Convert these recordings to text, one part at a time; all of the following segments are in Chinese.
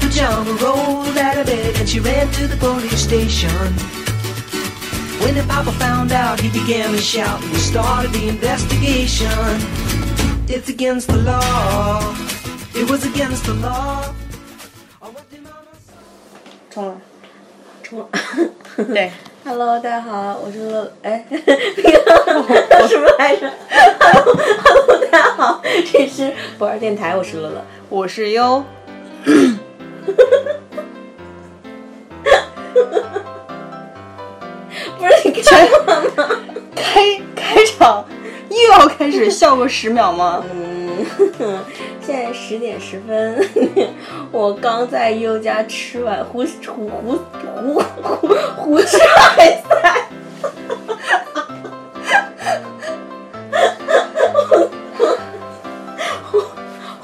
Mama pajama rolled out of bed and she ran to the police station. When the papa found out, he began to shout and we started the investigation. It's against the law. It was against the law. Oh, what did mama say? 冲了。冲对， Hello，大家好，我是乐，哎，那个什么来着？Hello，Hello，大家好，这是博尔电台，我是乐乐。我是优。 不是你开了吗？开开场又要开始笑个十秒吗？嗯，现在十点十分，我刚在优家吃完胡胡胡胡胡胡吃海塞。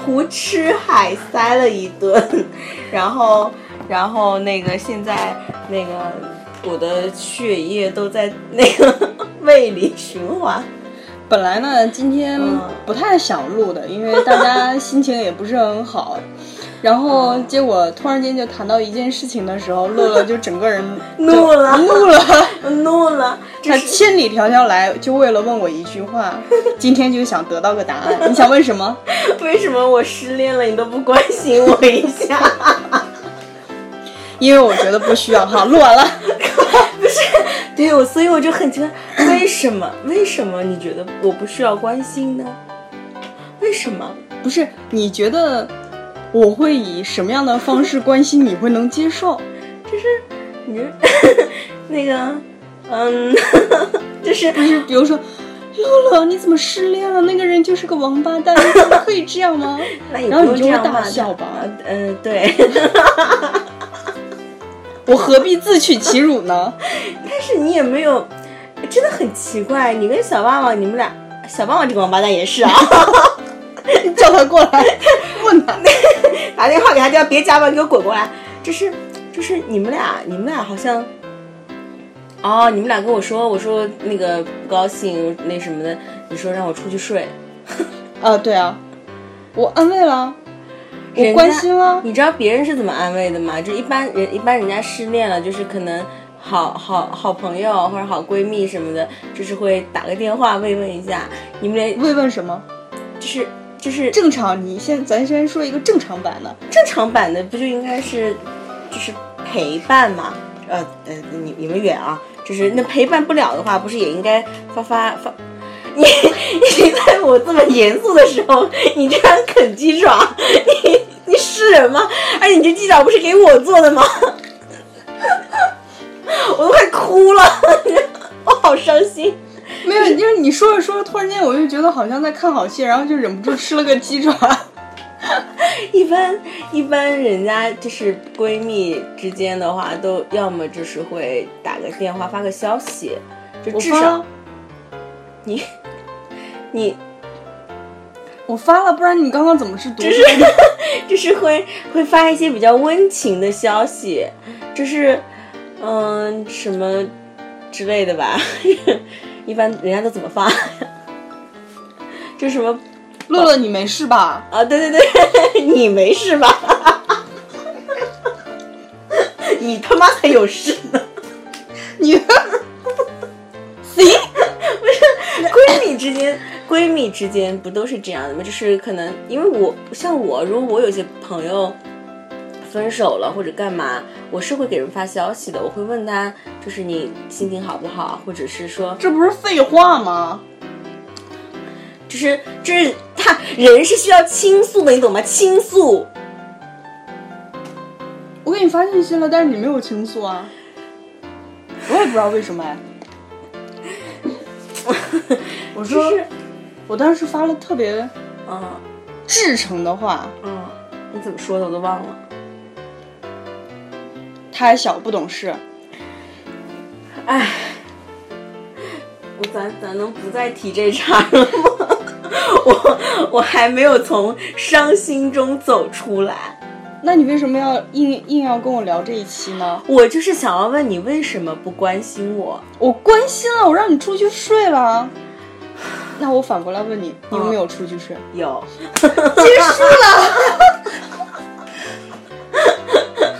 胡吃海塞了一顿，然后，然后那个现在那个我的血液都在那个 胃里循环。本来呢，今天嗯不太想录的，因为大家心情也不是很好。然后结果突然间就谈到一件事情的时候，乐乐就整个人 怒了怒了。怒了，他千里迢迢来，就为了问我一句话，今天就想得到个答案。你想问什么？为什么我失恋了你都不关心我一下？因为我觉得不需要。哈，录完了。不是对我，所以我就很奇怪，为什么？为什么你觉得我不需要关心呢？为什么？不是，你觉得我会以什么样的方式关心你会能接受？就是你就 那个，嗯，就是就是比如说，乐乐，你怎么失恋了？那个人就是个王八蛋，你怎么可以这样吗？那也然后你就会不用这样骂大笑吧他嗯、对。我何必自取其辱呢？但是你也没有，真的很奇怪，你跟小霸王，你们俩，小霸王这个王八蛋也是啊，叫他过来 打电话给他叫别加班，给我滚过来。就是就是你们俩，你们俩好像，哦，你们俩跟我说，我说那个不高兴那什么的，你说让我出去睡，啊，对啊，我安慰了，我关心了。你知道别人是怎么安慰的吗？就一般人一般人家失恋了，就是可能好好好朋友或者好闺蜜什么的，就是会打个电话慰问一下。你们连慰问什么？就是就是正常，你先咱先说一个正常版的。正常版的不就应该是就是陪伴嘛？呃呃，你你们远啊，就是那陪伴不了的话，不是也应该发发发？你你在我这么严肃的时候，你这样啃鸡爪，你你是人吗？而且你这鸡爪不是给我做的吗？我都快哭了，我好伤心。没有，因为你说着说着，突然间我就觉得好像在看好戏，然后就忍不住吃了个鸡爪。一般一般人家就是闺蜜之间的话，都要么就是会打个电话发个消息，就至少你你我发了，不然你刚刚怎么是读？就是就是会会发一些比较温情的消息，就是嗯什么之类的吧。一般人家都怎么发？这什么乐乐，你没事吧？啊？对对对，你没事吧？你他妈才有事呢！你行，不是闺蜜之间，闺蜜之间不都是这样的吗？就是可能因为我像我，如果我有些朋友分手了或者干嘛，我是会给人发消息的，我会问他，就是你心情好不好，或者是说，这不是废话吗？就是就是他人是需要倾诉的，你懂吗？倾诉。我给你发信息了，但是你没有倾诉啊。我也不知道为什么哎。我说，我当时发了特别嗯至诚的话，嗯，你怎么说的我都忘了。他还小不懂事。唉，我咱咱能不再提这茬了吗？我我还没有从伤心中走出来。那你为什么要硬硬要跟我聊这一期呢？我就是想要问你为什么不关心我？我关心了，我让你出去睡了。那我反过来问你，你有没有出去睡？有，结束了。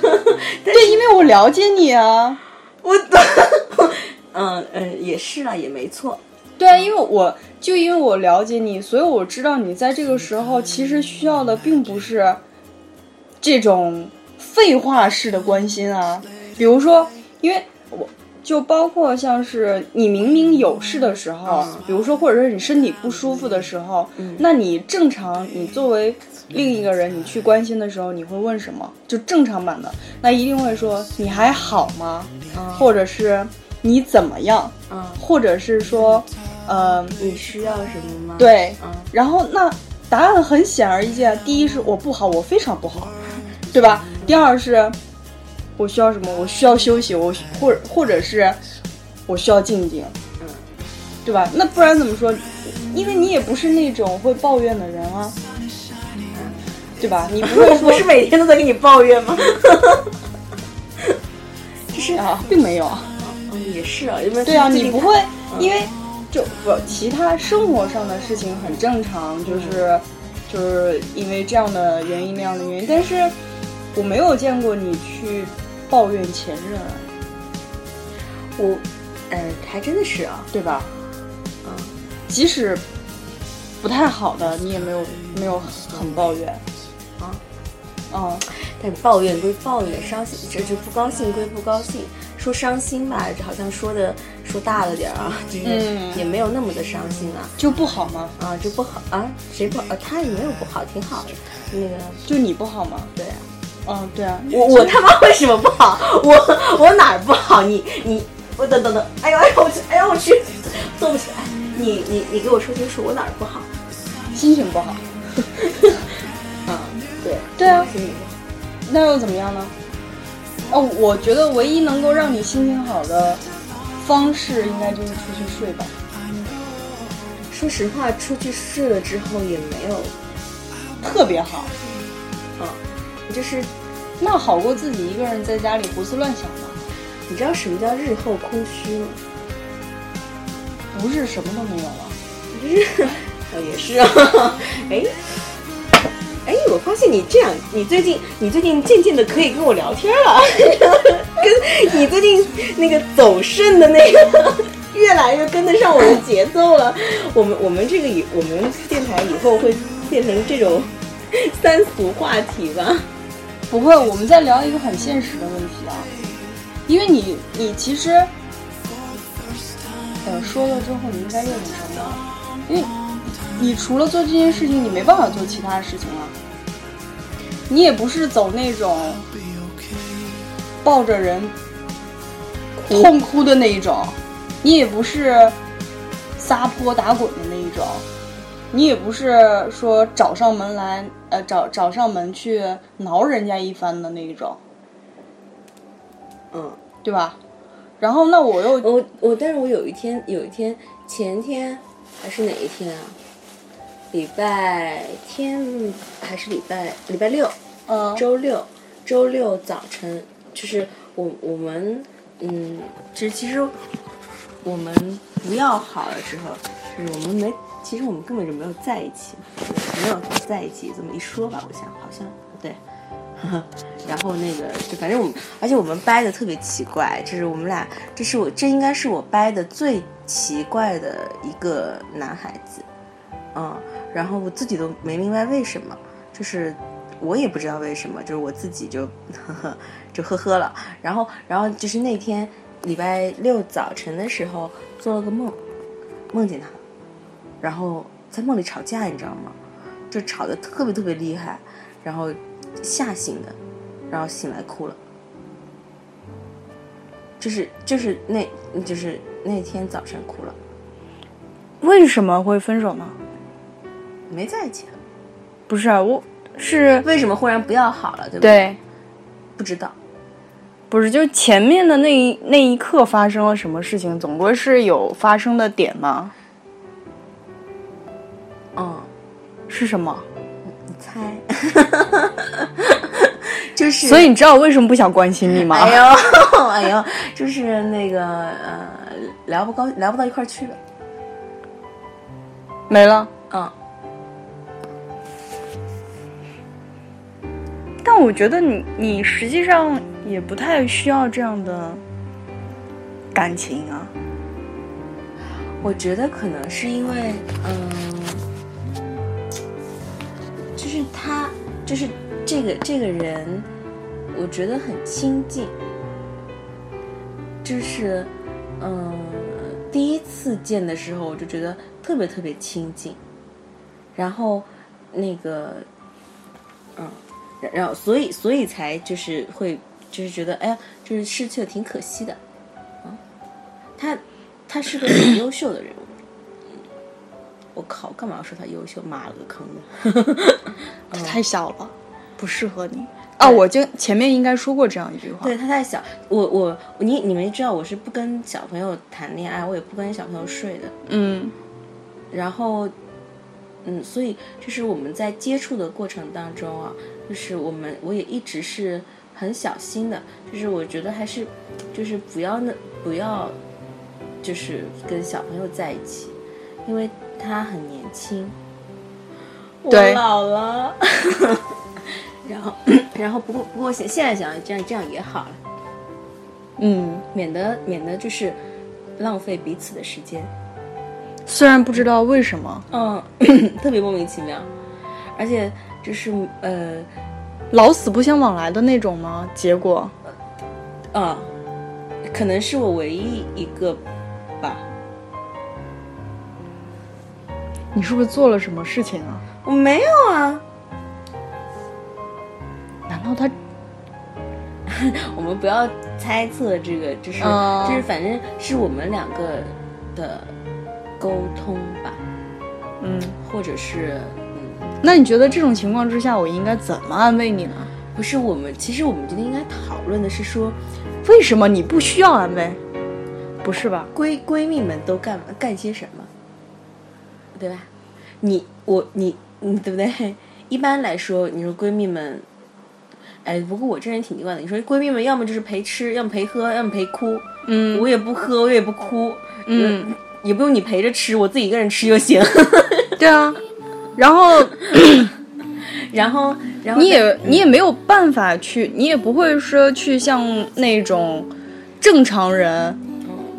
了解你啊。我懂，嗯嗯，也是啊，也没错。对啊，因为我就因为我了解你，所以我知道你在这个时候其实需要的并不是这种废话式的关心啊。比如说，因为我就包括像是你明明有事的时候，嗯比如说或者是你身体不舒服的时候，那你正常你作为另一个人，你去关心的时候，你会问什么？就正常版的，那一定会说你还好吗？或者是你怎么样？嗯，或者是说，呃，你需要什么吗？，对，嗯然后那答案很显而易见，第一是我不好，我非常不好，对吧？第二是我需要什么？我需要休息，我需或者或者是我需要静静，嗯，对吧？那不然怎么说？因为你也不是那种会抱怨的人啊，对吧？你不会说 我不是每天都在给你抱怨吗？就是啊，并没有啊。嗯，也是啊，因为对啊，你不会，因为就不其他生活上的事情很正常，就是就是因为这样的原因那样的原因，但是我没有见过你去抱怨前任，我，呃，还真的是啊，对吧？嗯，即使不太好的，你也没有没有很抱怨，啊，嗯，但抱怨归抱怨，伤心这就不高兴归不高兴。说伤心吧，好像说的说大了点儿啊，就是嗯也没有那么的伤心啊。就不好吗？啊，就不好啊？谁不好？啊，他也没有不好，挺好的。那个，就你不好吗？对啊，嗯，对啊，我我他妈为什么不好？我我哪儿不好？你你我等等等，哎呦哎呦我去，哎呦我去，坐不起来。你你你给我说清楚，我哪儿不好？心情不好，啊，对对啊心里那又怎么样呢？哦，我觉得唯一能够让你心情好的方式，应该就是出去睡吧。说实话，出去睡了之后也没有，特别好，嗯，就是那好过自己一个人在家里胡思乱想吧，你知道什么叫日后空虚吗？不是什么都没有了。就是，呃，也是啊。哎，哎，我发现你这样，你最近你最近渐渐的可以跟我聊天了，跟你最近那个走肾的那个越来越跟得上我的节奏了。我们我们这个以我们电台以后会变成这种三俗话题吧？不会，我们在聊一个很现实的问题啊，因为你你其实，呃，说了之后你应该认识什么？因为你除了做这件事情，你没办法做其他事情啊。你也不是走那种抱着人痛哭的那一种，你也不是撒泼打滚的那一种，你也不是说找上门来，呃，找找上门去挠人家一番的那一种，嗯，对吧？然后那我又我我，但是我有一天有一天前天还是哪一天啊？礼拜天还是礼拜礼拜六？嗯周六，周六早晨，就是我我们，嗯，其实其实我们不要好的时候，就是我们没，其实我们根本就没有在一起，没有在一起。这么一说吧，我想好像对。然后那个，就反正我们，而且我们掰的特别奇怪，就是我们俩，这是我，这应该是我掰的最奇怪的一个男孩子，嗯，然后我自己都没明白为什么，就是我也不知道为什么，就是我自己就呵 呵就呵呵了。然后，然后就是那天礼拜六早晨的时候做了个梦，梦见他，然后在梦里吵架，你知道吗？就吵得特别特别厉害，然后吓醒的，然后醒来哭了。就是就是那就是那天早晨哭了，为什么会分手呢？没在一起。不是啊我是为什么忽然不要好了？对不对？对，不知道。不是就前面的那一那一刻发生了什么事情，总归是有发生的点吗？嗯，是什么？你猜？就是所以你知道我为什么不想关心你吗？哎呦，哎呦，就是那个呃，聊不高，聊不到一块儿去了。没了。嗯，但但我觉得你你实际上也不太需要这样的感情啊。我觉得可能是因为，嗯，就是他，就是这个这个人，我觉得很亲近，就是，嗯，第一次见的时候，我就觉得特别特别亲近，然后那个，嗯，然后所以所以才就是会就是觉得，哎呀，就是失去了挺可惜的，啊，他。他是个很优秀的人。我靠，干嘛要说他优秀？妈了个坑的！他太小了，不适合你啊！我就前面应该说过这样一句话。对他太小，我我你你们知道我是不跟小朋友谈恋爱，我也不跟小朋友睡的。嗯，然后嗯，所以就是我们在接触的过程当中啊，就是我们我也一直是很小心的，就是我觉得还是就是不要那不要。就是跟小朋友在一起，因为他很年轻，我老了。然后，然后不过不过现现在想这样这样也好了，嗯，免得免得就是浪费彼此的时间。虽然不知道为什么，嗯，特别莫名其妙，而且就是呃，老死不相往来的那种吗？结果，啊、可能是我唯一一个。吧，你是不是做了什么事情啊？我没有啊。难道他？我们不要猜测这个，就是、嗯就是，反正是我们两个的沟通吧，嗯，或者是嗯，那你觉得这种情况之下，我应该怎么安慰你呢？不是我们，其实我们今天应该讨论的是说，为什么你不需要安慰？不是吧？闺闺蜜们都干干些什么，对吧？你我你你对不对？一般来说，你说闺蜜们，哎，不过我这人挺奇怪的。你说闺蜜们要么就是陪吃，要么陪喝，要么陪哭。嗯，我也不喝，我也不哭，嗯，也不用你陪着吃，我自己一个人吃就行。对啊，然后然后然后你也你也没有办法去，你也不会说去像那种正常人。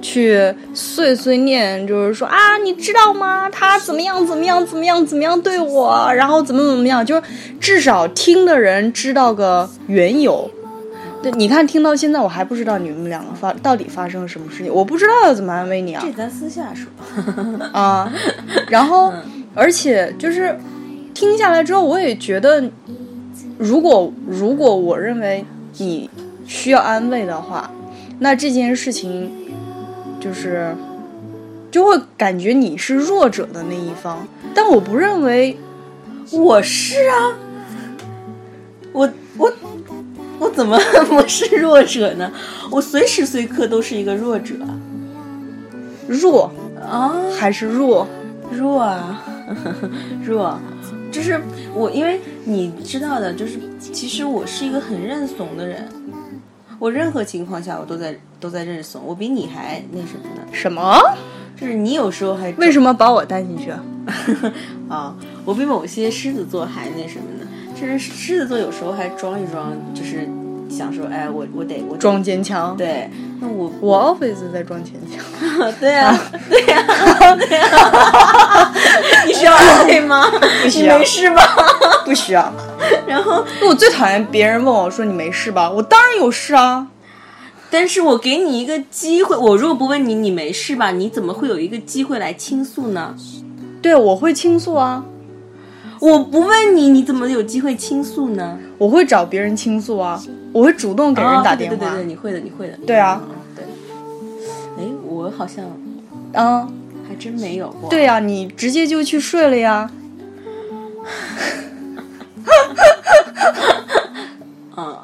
去碎碎念，就是说啊，你知道吗？他怎么样怎么样怎么样怎么样对我，然后怎么怎么样，就是至少听的人知道个缘由。对，你看听到现在，我还不知道你们两个发到底发生了什么事情，我不知道要怎么安慰你啊。这咱私下说啊，然后而且就是听下来之后，我也觉得，如果如果我认为你需要安慰的话，那这件事情。就是，就会感觉你是弱者的那一方，但我不认为我是啊，我我我怎么 我是弱者呢？我随时随刻都是一个弱者，弱啊还是弱弱啊 弱，就是我，因为你知道的，就是其实我是一个很认怂的人。我任何情况下我都在都在认怂，我比你还那什么呢？什么？就是你有时候还为什么把我带进去啊？啊，我比某些狮子座还那什么呢？就是狮子座有时候还装一装，就是想说，哎，我我得我得装坚强。对，那我我 office 在装坚强。对呀、啊，对呀、啊，对呀、啊。你需要安慰吗？不需要。你没事吧？不需要。然后我最讨厌别人问我说你没事吧？我当然有事啊。但是我给你一个机会，我如果不问你你没事吧，你怎么会有一个机会来倾诉呢？对，我会倾诉啊。我不问你，你怎么有机会倾诉呢？我会找别人倾诉啊，我会主动给人打电话。哦、对对对对，你会的，你会的。对啊，嗯、对。哎，我好像，啊、嗯，还真没有过。对呀、啊，你直接就去睡了呀。嗯，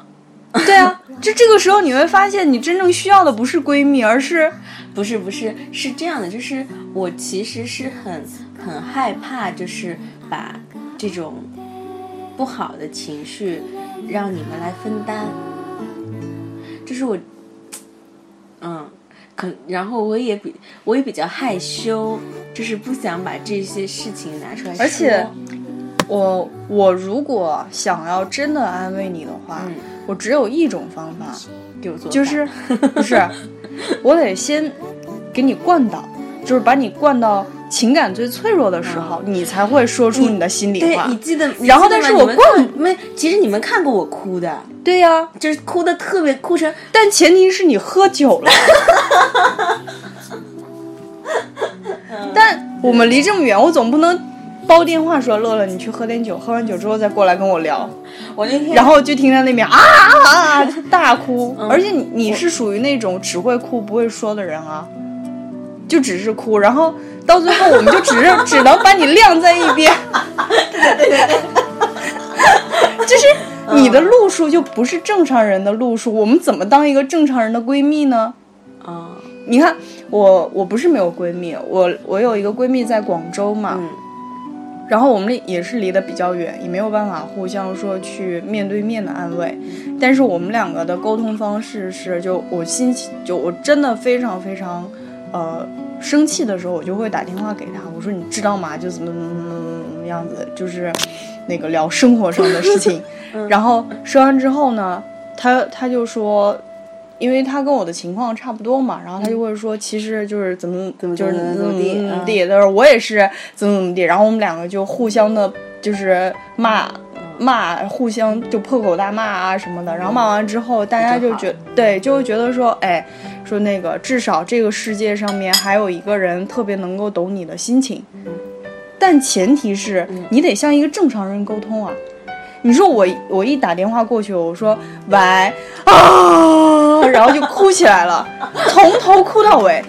对啊，就这个时候你会发现，你真正需要的不是闺蜜，而是不是不是是这样的，就是我其实是很很害怕，就是把这种不好的情绪让你们来分担，这是我，嗯，可然后我也比我也比较害羞，就是不想把这些事情拿出来说，而且我我如果想要真的安慰你的话，嗯。我只有一种方法，给我做就是 不是，我得先给你灌倒，就是把你灌到情感最脆弱的时候，你才会说出你的心里话对你。记得，你然后但是我记得吗你们灌看没？其实你们看过我哭的，对呀、就是哭的特别哭成但前提是你喝酒了。但我们离这么远，我总不能煲电话说乐乐，你去喝点酒，喝完酒之后再过来跟我聊。我那天然后就听他那边啊啊啊大哭，而且你你是属于那种只会哭不会说的人啊，就只是哭，然后到最后我们就只是只能把你晾在一边，对对对 就是你的路数就不是正常人的路数，我们怎么当一个正常人的闺蜜呢？嗯你看我我不是没有闺蜜，我我有一个闺蜜在广州嘛，嗯然后我们也是离得比较远，也没有办法互相说去面对面的安慰。但是我们两个的沟通方式是，就我心情，就我真的非常非常，呃，生气的时候，我就会打电话给他，我说你知道吗？就怎么怎么怎么怎么样子，就是那个聊生活上的事情。然后说完之后呢，他他就说。因为他跟我的情况差不多嘛，然后他就会说，其实就是怎么怎么就是怎么怎么地怎么嗯地，他说我也是怎么怎么地，然后我们两个就互相的，就是骂骂，互相就破口大骂啊什么的。然后骂完之后，大家就觉对，就会觉得说，哎，说那个至少这个世界上面还有一个人特别能够懂你的心情，但前提是你得像一个正常人沟通啊。你说我我一打电话过去，我说喂啊，然后就哭起来了，从头哭到尾。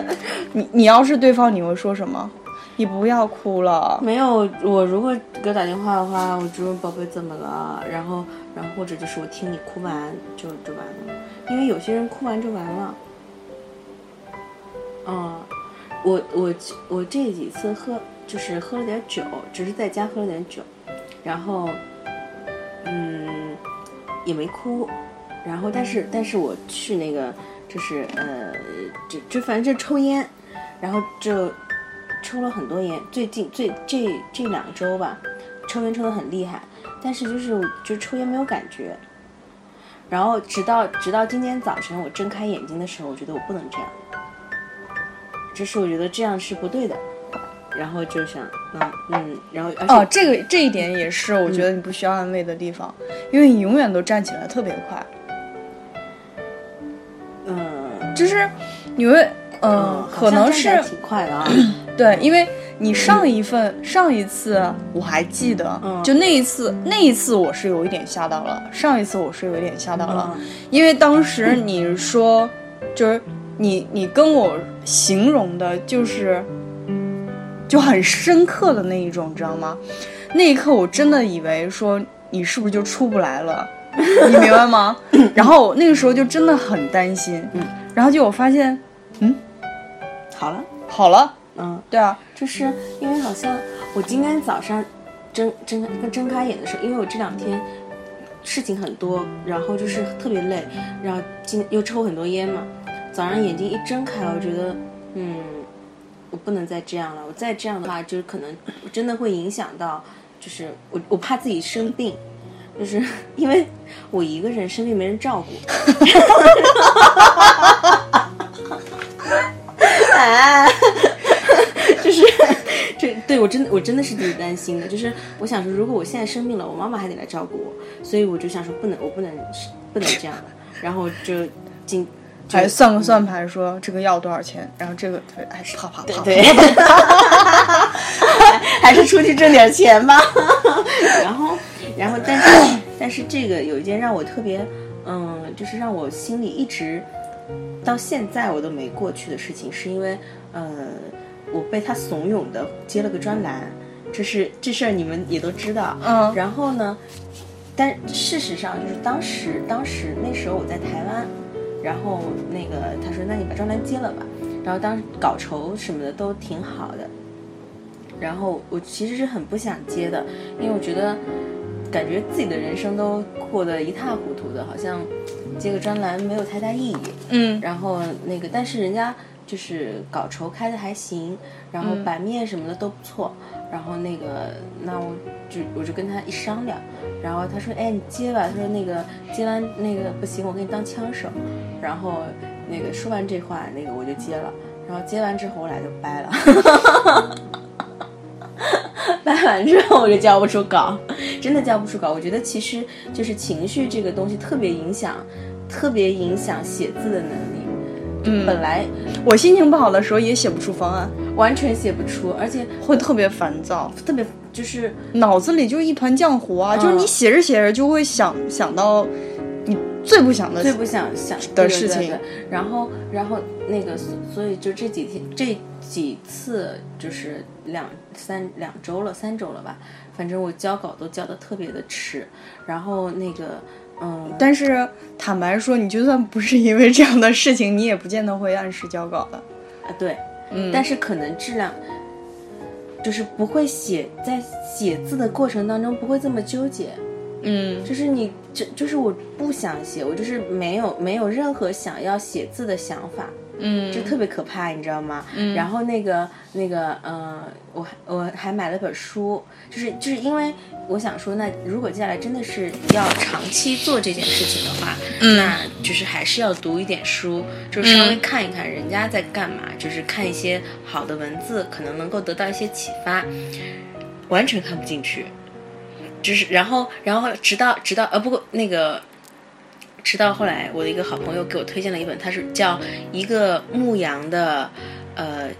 你你要是对方，你会说什么？你不要哭了。没有，我如果给我打电话的话，我就问宝贝怎么了，然后然后或者就是我听你哭完就就完了，因为有些人哭完就完了。嗯，我我我这几次喝就是喝了点酒，只是在家喝了点酒，然后嗯也没哭，然后但是但是我去那个就是呃就就反正就抽烟，然后就抽了很多烟，最近最这这两周吧，抽烟抽的很厉害，但是就是我就抽烟没有感觉，然后直到直到今天早晨我睁开眼睛的时候，我觉得我不能这样，就是我觉得这样是不对的，然后就想嗯嗯，然后哦，这个这一点也是我觉得你不需要安慰的地方，因为你永远都站起来特别快，嗯。就是你会，嗯，嗯，可能是挺快的啊，对，因为你上一份、上一次我还记得，嗯就那一次，那一次我是有一点吓到了，上一次我是有一点吓到了，嗯因为当时你说，就是你你跟我形容的就是就很深刻的那一种，你知道吗？那一刻我真的以为说你是不是就出不来了，你明白吗？然后那个时候就真的很担心，然后就我发现好了，好了，嗯。对啊，就是因为好像我今天早上睁睁开睁开眼的时候，因为我这两天事情很多，然后就是特别累，然后今又抽很多烟嘛，早上眼睛一睁开，我觉得嗯，我不能再这样了，我再这样的话，就是可能真的会影响到，就是我我怕自己生病。就是因为我一个人生病没人照顾，哎，就是 这对我真的我真的是挺担心的。就是我想说，如果我现在生病了，我妈妈还得来照顾我，所以我就想说不能，我不能不能这样的。然后就今还算个算盘，说这个药多少钱，然后这个哎啪啪啪，对，还是出去挣点钱吧。然后，然后，但是，但是这个有一件让我特别，嗯，就是让我心里一直到现在我都没过去的事情，是因为，呃，我被他怂恿的接了个专栏，这是这事儿你们也都知道。嗯然后呢，但事实上就是当时当时那时候我在台湾，然后那个他说那你把专栏接了吧，然后当时稿酬什么的都挺好的，然后我其实是很不想接的，因为我觉得感觉自己的人生都过得一塌糊涂的，好像接个专栏没有太大意义。嗯然后那个，但是人家就是稿酬开的还行，然后版面什么的都不错，然后那个那我就我就跟他一商量，然后他说哎你接吧，他说那个接完那个不行，我给你当枪手，然后那个说完这话，那个我就接了，然后接完之后我俩就掰了。掰完之后我就交不出稿，真的交不出稿。我觉得其实就是情绪这个东西特别影响，特别影响写字的能力。嗯，本来我心情不好的时候也写不出方案，完全写不出，而且会特别烦躁，特别就是脑子里就是一团浆糊啊！就是你写着写着就会想想到你最不想的、最不想想的事情，然后然后那个所以就这几天这。几次就是两三两周了，三周了吧？反正我交稿都交的特别的迟，然后那个，嗯，但是坦白说，你就算不是因为这样的事情，你也不见得会按时交稿的。啊，对，嗯，但是可能质量就是不会写，在写字的过程当中不会这么纠结，嗯，就是你就就是我不想写，我就是没有没有任何想要写字的想法。嗯，就特别可怕，你知道吗？嗯，然后那个那个，嗯，我我还买了本书，就是就是因为我想说，那如果接下来真的是要长期做这件事情的话，那就是还是要读一点书，就是稍微看一看人家在干嘛，就是看一些好的文字，可能能够得到一些启发。完全看不进去，就是然后然后直到直到呃，不过那个。直到后来，我的一个好朋友给我推荐了一本，它是叫一个牧羊的，呃，《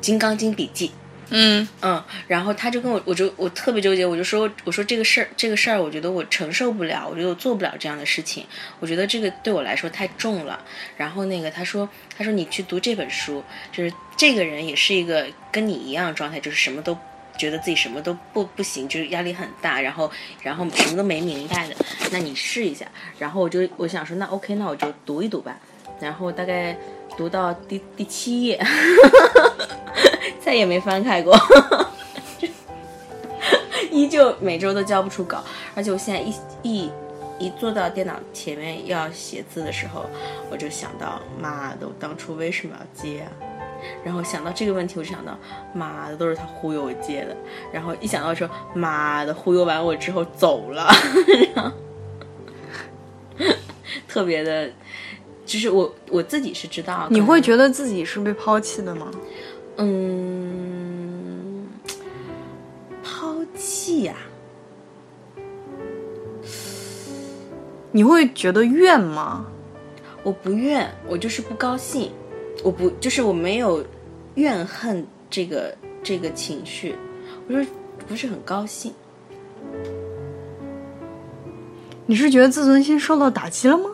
金刚经笔记》。嗯嗯，然后他就跟我，我就我特别纠结，我就说，我说这个事儿，这个事儿，我觉得我承受不了，我觉得我做不了这样的事情，我觉得这个对我来说太重了。然后那个他说，他说你去读这本书，就是这个人也是一个跟你一样状态，就是什么都。觉得自己什么都不不行，就是压力很大，然后然后什么都没明白的，那你试一下。然后我就我想说，那 OK，那我就读一读吧。然后大概读到第第七页，再也没翻开过，依旧每周都交不出稿。而且我现在一一一坐到电脑前面要写字的时候，我就想到，妈的，我当初为什么要接啊？然后想到这个问题，我就想到，妈的，都是他忽悠我接的。然后一想到说，妈的，忽悠完我之后走了，特别的，就是我我自己是知道。你会觉得自己是被抛弃的吗？嗯，抛弃呀？你会觉得怨吗？我不怨，我就是不高兴。我不，就是我没有怨恨这个这个情绪，我就不是很高兴。你是觉得自尊心受到打击了吗？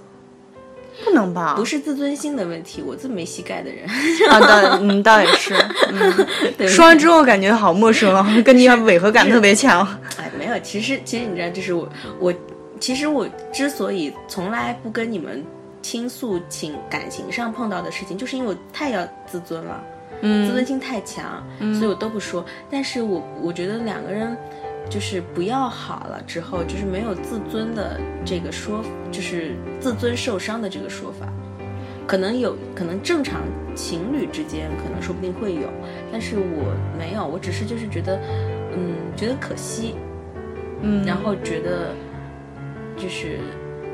不能吧？不是自尊心的问题，我这么没膝盖的人啊，倒嗯倒也是。嗯 说完之后感觉好陌生啊，跟你违和感特别强。哎，没有，其实其实你知道，就是我我其实我之所以从来不跟你们。倾诉情感情上碰到的事情，就是因为我太要自尊了，嗯，自尊心太强，所以我都不说。但是我我觉得两个人就是不要好了之后，就是没有自尊的这个说，就是自尊受伤的这个说法，可能有可能正常情侣之间可能说不定会有，但是我没有，我只是就是觉得，嗯，觉得可惜，嗯，然后觉得就是。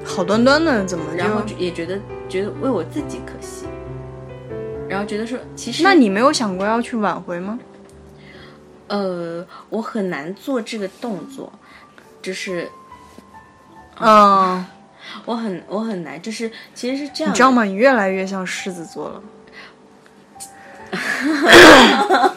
好端端的怎么？然后也觉得觉得为我自己可惜，然后觉得说其实那你没有想过要去挽回吗？呃，我很难做这个动作，就是嗯，我很我很难，就是其实是这样，你知道吗？你越来越像狮子座了。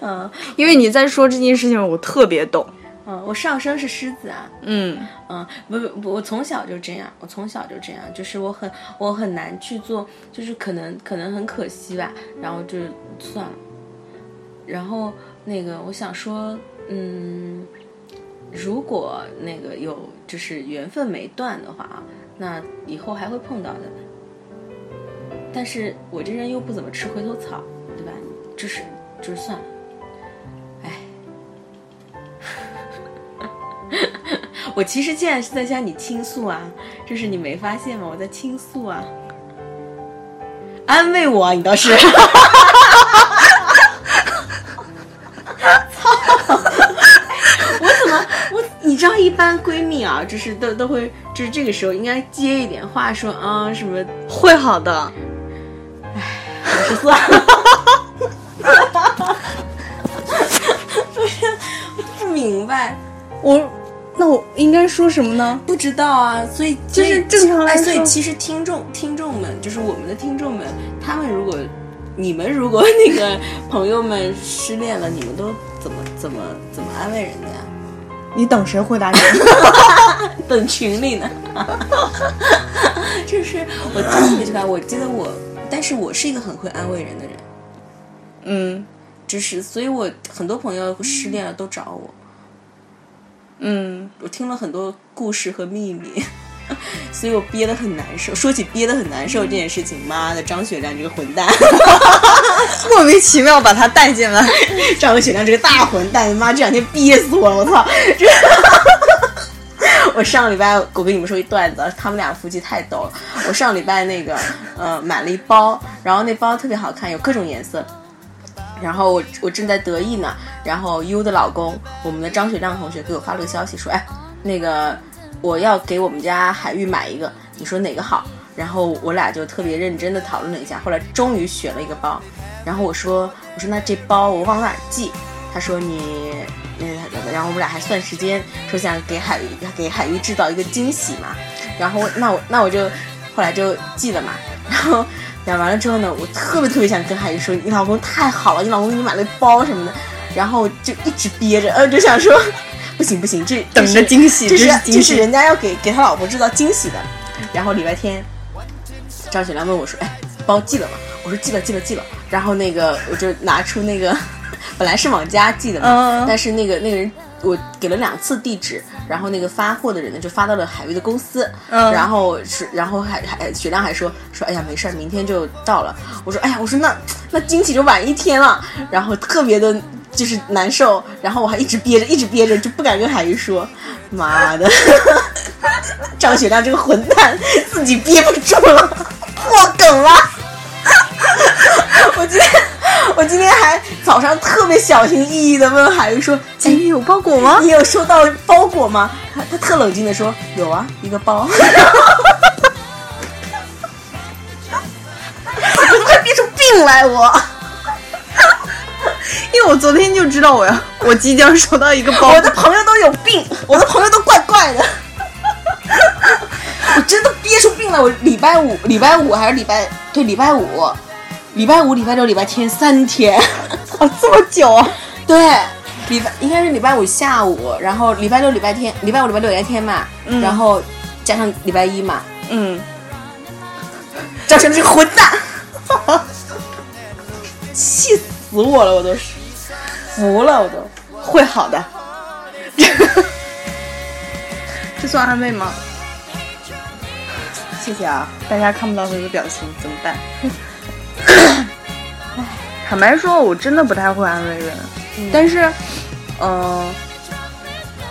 嗯，因为你在说这件事情，我特别懂。嗯，我上升是狮子啊。嗯嗯，不不不，我从小就这样，我从小就这样，就是我很我很难去做，就是可能可能很可惜吧，然后就算了。然后那个我想说，嗯，如果那个有就是缘分没断的话啊，那以后还会碰到的。但是我这人又不怎么吃回头草，对吧？就是就是算了。我其实现在是在向你倾诉啊，就是你没发现吗？我在倾诉啊。安慰我，你倒是。我怎么我？你知道，一般闺蜜啊，就是都都会，就是这个时候应该接一点话，说啊什么会好的。还是算了。不是，我不明白，我那我应该说什么呢？不知道啊，所以就是正常来哎所以说其实听众听众们，就是我们的听众们，他们如果你们如果那个朋友们失恋了，你们都怎么怎么怎么安慰人家？你等谁回答你？等群里呢。就是我听你这个，我记得我，但是我是一个很会安慰人的人，嗯就是所以我很多朋友失恋了都找我，嗯，我听了很多故事和秘密。所以我憋得很难受。说起憋得很难受这件事情，妈的，张学良这个混蛋，莫名其妙把他带进来。张学良这个大混蛋，妈这两天憋死我了，我操！这我上礼拜我跟你们说一段子，他们俩夫妻太逗了。我上礼拜那个呃买了一包，然后那包特别好看，有各种颜色。然后我我正在得意呢，然后 U 的老公，我们的张学亮同学给我发了个消息说，哎，那个我要给我们家海玉买一个，你说哪个好？然后我俩就特别认真的讨论了一下，后来终于选了一个包。然后我说我说那这包我往哪寄？他说你那个，然后我们俩还算时间，说想给海玉给海玉制造一个惊喜嘛。然后那我那我就后来就寄了嘛。然后讲完了之后呢，我特别特别想跟海玉说，你老公太好了，你老公给你买了包什么的。然后就一直憋着，呃，就想说不行不行，这 等着惊喜这是这是人家要给给他老婆制造惊喜的。然后礼拜天，张雪良问我说：“哎，包寄了吗？”我说：“寄了，寄了，寄了。”然后那个我就拿出那个，本来是往家寄的嘛，嗯但是那个那个人我给了两次地址，然后那个发货的人呢就发到了海域的公司，嗯然后是然后还还雪亮还说说哎呀没事儿，明天就到了。我说哎呀，我说那那惊喜就晚一天了，然后特别的。就是难受，然后我还一直憋着，一直憋着，就不敢跟海玉说。妈的，张雪亮这个混蛋自己憋不住了，破梗了。我今天我今天还早上特别小心翼翼的问海玉说：“今天有包裹吗？你有收到包裹吗？”他他特冷静的说：“有啊，一个包。”我快憋出病来我。因为我昨天就知道我要我即将收到一个包我的朋友都有病，我的朋友都怪怪的，我真的憋出病来。我礼拜五、礼拜五还是礼拜对礼拜五、礼拜五、礼拜六、礼拜天三天，哦这么久啊！对，礼拜应该是礼拜五下午，然后礼拜六、礼拜天、礼拜五、礼拜六、礼拜天嘛，嗯然后加上礼拜一嘛，嗯，张学良这个混蛋，气死我了，我都是服了，我都。会好的。这算安慰吗？谢谢啊，大家看不到他的表情，怎么办？坦白说，我真的不太会安慰人，但是，嗯、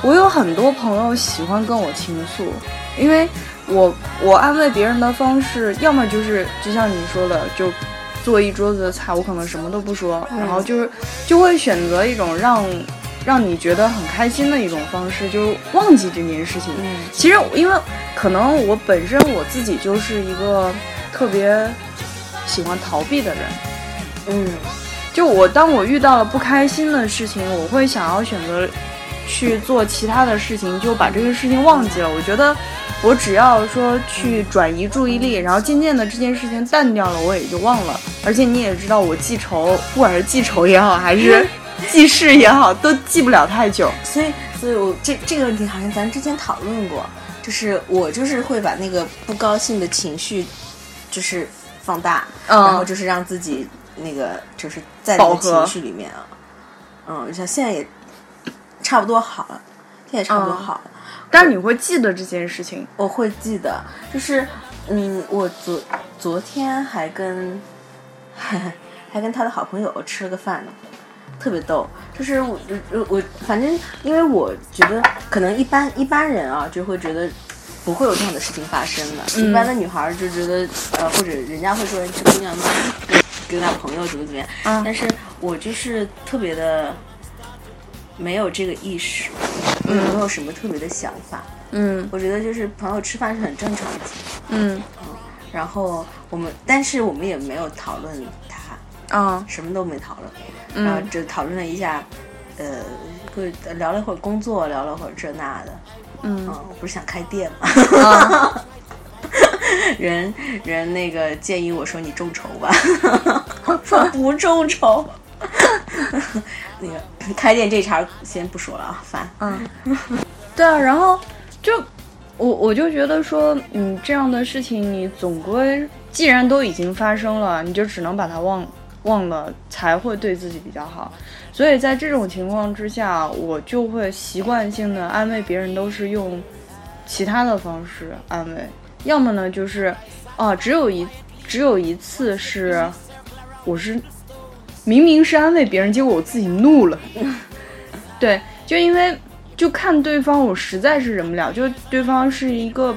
我有很多朋友喜欢跟我倾诉，因为我我安慰别人的方式，要么就是就像你说的，就做一桌子的菜，我可能什么都不说，然后就是就会选择一种让让你觉得很开心的一种方式，就忘记这件事情。嗯其实因为可能我本身我自己就是一个特别喜欢逃避的人，嗯就我当我遇到了不开心的事情，我会想要选择去做其他的事情，就把这个事情忘记了。我觉得我只要说去转移注意力，然后渐渐的这件事情淡掉了，我也就忘了。而且你也知道，我记仇，不管是记仇也好，还是 记事也好，都记不了太久。所以，所以我这这个问题好像咱之前讨论过，就是我就是会把那个不高兴的情绪，就是放大，嗯然后就是让自己那个就是在那个情绪里面啊，嗯，像现在也差不多好了，现在也差不多嗯好了，但是你会记得这件事情，我会记得，就是嗯，我昨昨天还跟 还跟他的好朋友吃了个饭呢。特别逗，就是我我我反正因为我觉得可能一般一般人啊就会觉得不会有这样的事情发生的。嗯。一般的女孩就觉得，呃，或者人家会说这姑娘嘛，跟他朋友怎么怎么样。啊但是我就是特别的没有这个意识，我也没有什么特别的想法。嗯我觉得就是朋友吃饭是很正常的。嗯然后我们，但是我们也没有讨论他，啊什么都没讨论，然后嗯只讨论了一下，呃，会聊了一会儿工作，聊了会儿这那的。嗯嗯，我不是想开店嘛，啊 人人那个建议我说你众筹吧，我说不众筹。那个开店这茬先不说了啊，烦。嗯，对啊，然后就我我就觉得说，嗯，这样的事情你总归既然都已经发生了，你就只能把它忘忘了，才会对自己比较好。所以在这种情况之下，我就会习惯性的安慰别人，都是用其他的方式安慰，要么呢就是，啊，只有一只有一次是，我是明明是安慰别人，结果我自己怒了。对，就因为就看对方，我实在是忍不了，就对方是一个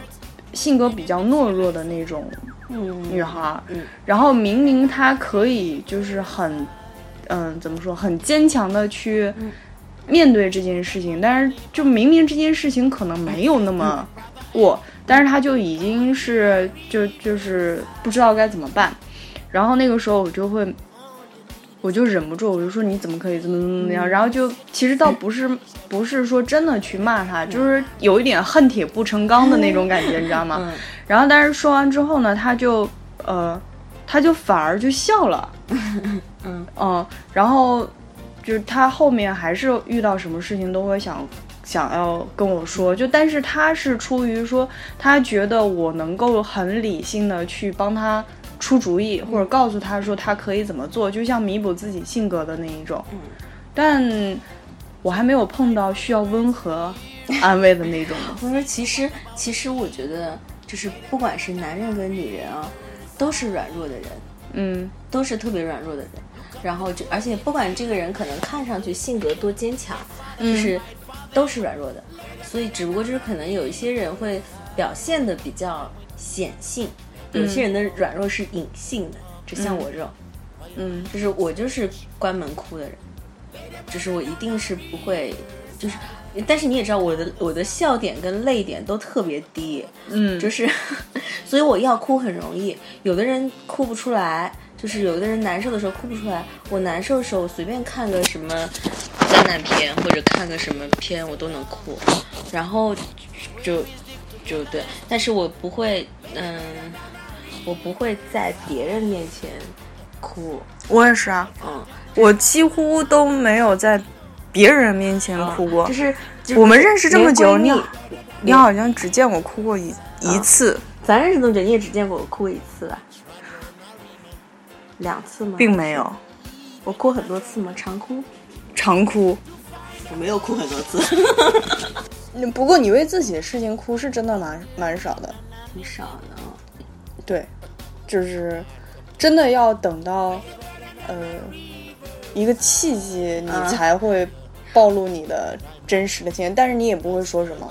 性格比较懦弱的那种嗯女孩儿，嗯然后明明她可以就是很，嗯，怎么说，很坚强的去面对这件事情，但是就明明这件事情可能没有那么过，但是他就已经是就就是不知道该怎么办，然后那个时候我就会。我就忍不住，我就说你怎么可以怎么怎么怎么样，然后就其实倒不是不是说真的去骂他，就是有一点恨铁不成钢的那种感觉，你知道吗？嗯 然后但是说完之后呢，他就呃，他就反而就笑了，嗯然后就是他后面还是遇到什么事情都会想想要跟我说，就但是他是出于说他觉得我能够很理性的去帮他出主意，或者告诉他说他可以怎么做，就像弥补自己性格的那一种，但我还没有碰到需要温和安慰的那种。的。我说其实其实我觉得就是不管是男人跟女人啊，都是软弱的人，嗯。都是特别软弱的人。然后就而且不管这个人可能看上去性格多坚强，就是都是软弱的。所以只不过就是可能有一些人会表现的比较显性，有些人的软弱是隐性的，就像我这种。嗯就是我就是关门哭的人，就是我一定是不会，就是，但是你也知道我的我的笑点跟泪点都特别低，嗯，就是，所以我要哭很容易。有的人哭不出来，就是有的人难受的时候哭不出来。我难受的时候，我随便看个什么灾难片或者看个什么片，我都能哭，然后就就对，但是我不会，嗯，我不会在别人面前哭，我也是啊。嗯，我几乎都没有在别人面前哭过。就是、就是我们认识这么久，你你好像只见我哭过一、一次，咱认识这么久，你也只见过我哭一次吧？两次吗？并没有我哭很多次吗？常哭？常哭。我没有哭很多次，不过你为自己的事情哭是真的蛮蛮少的。挺少的。对，就是真的要等到呃一个契机，你啊才会暴露你的真实的情绪，但是你也不会说什么，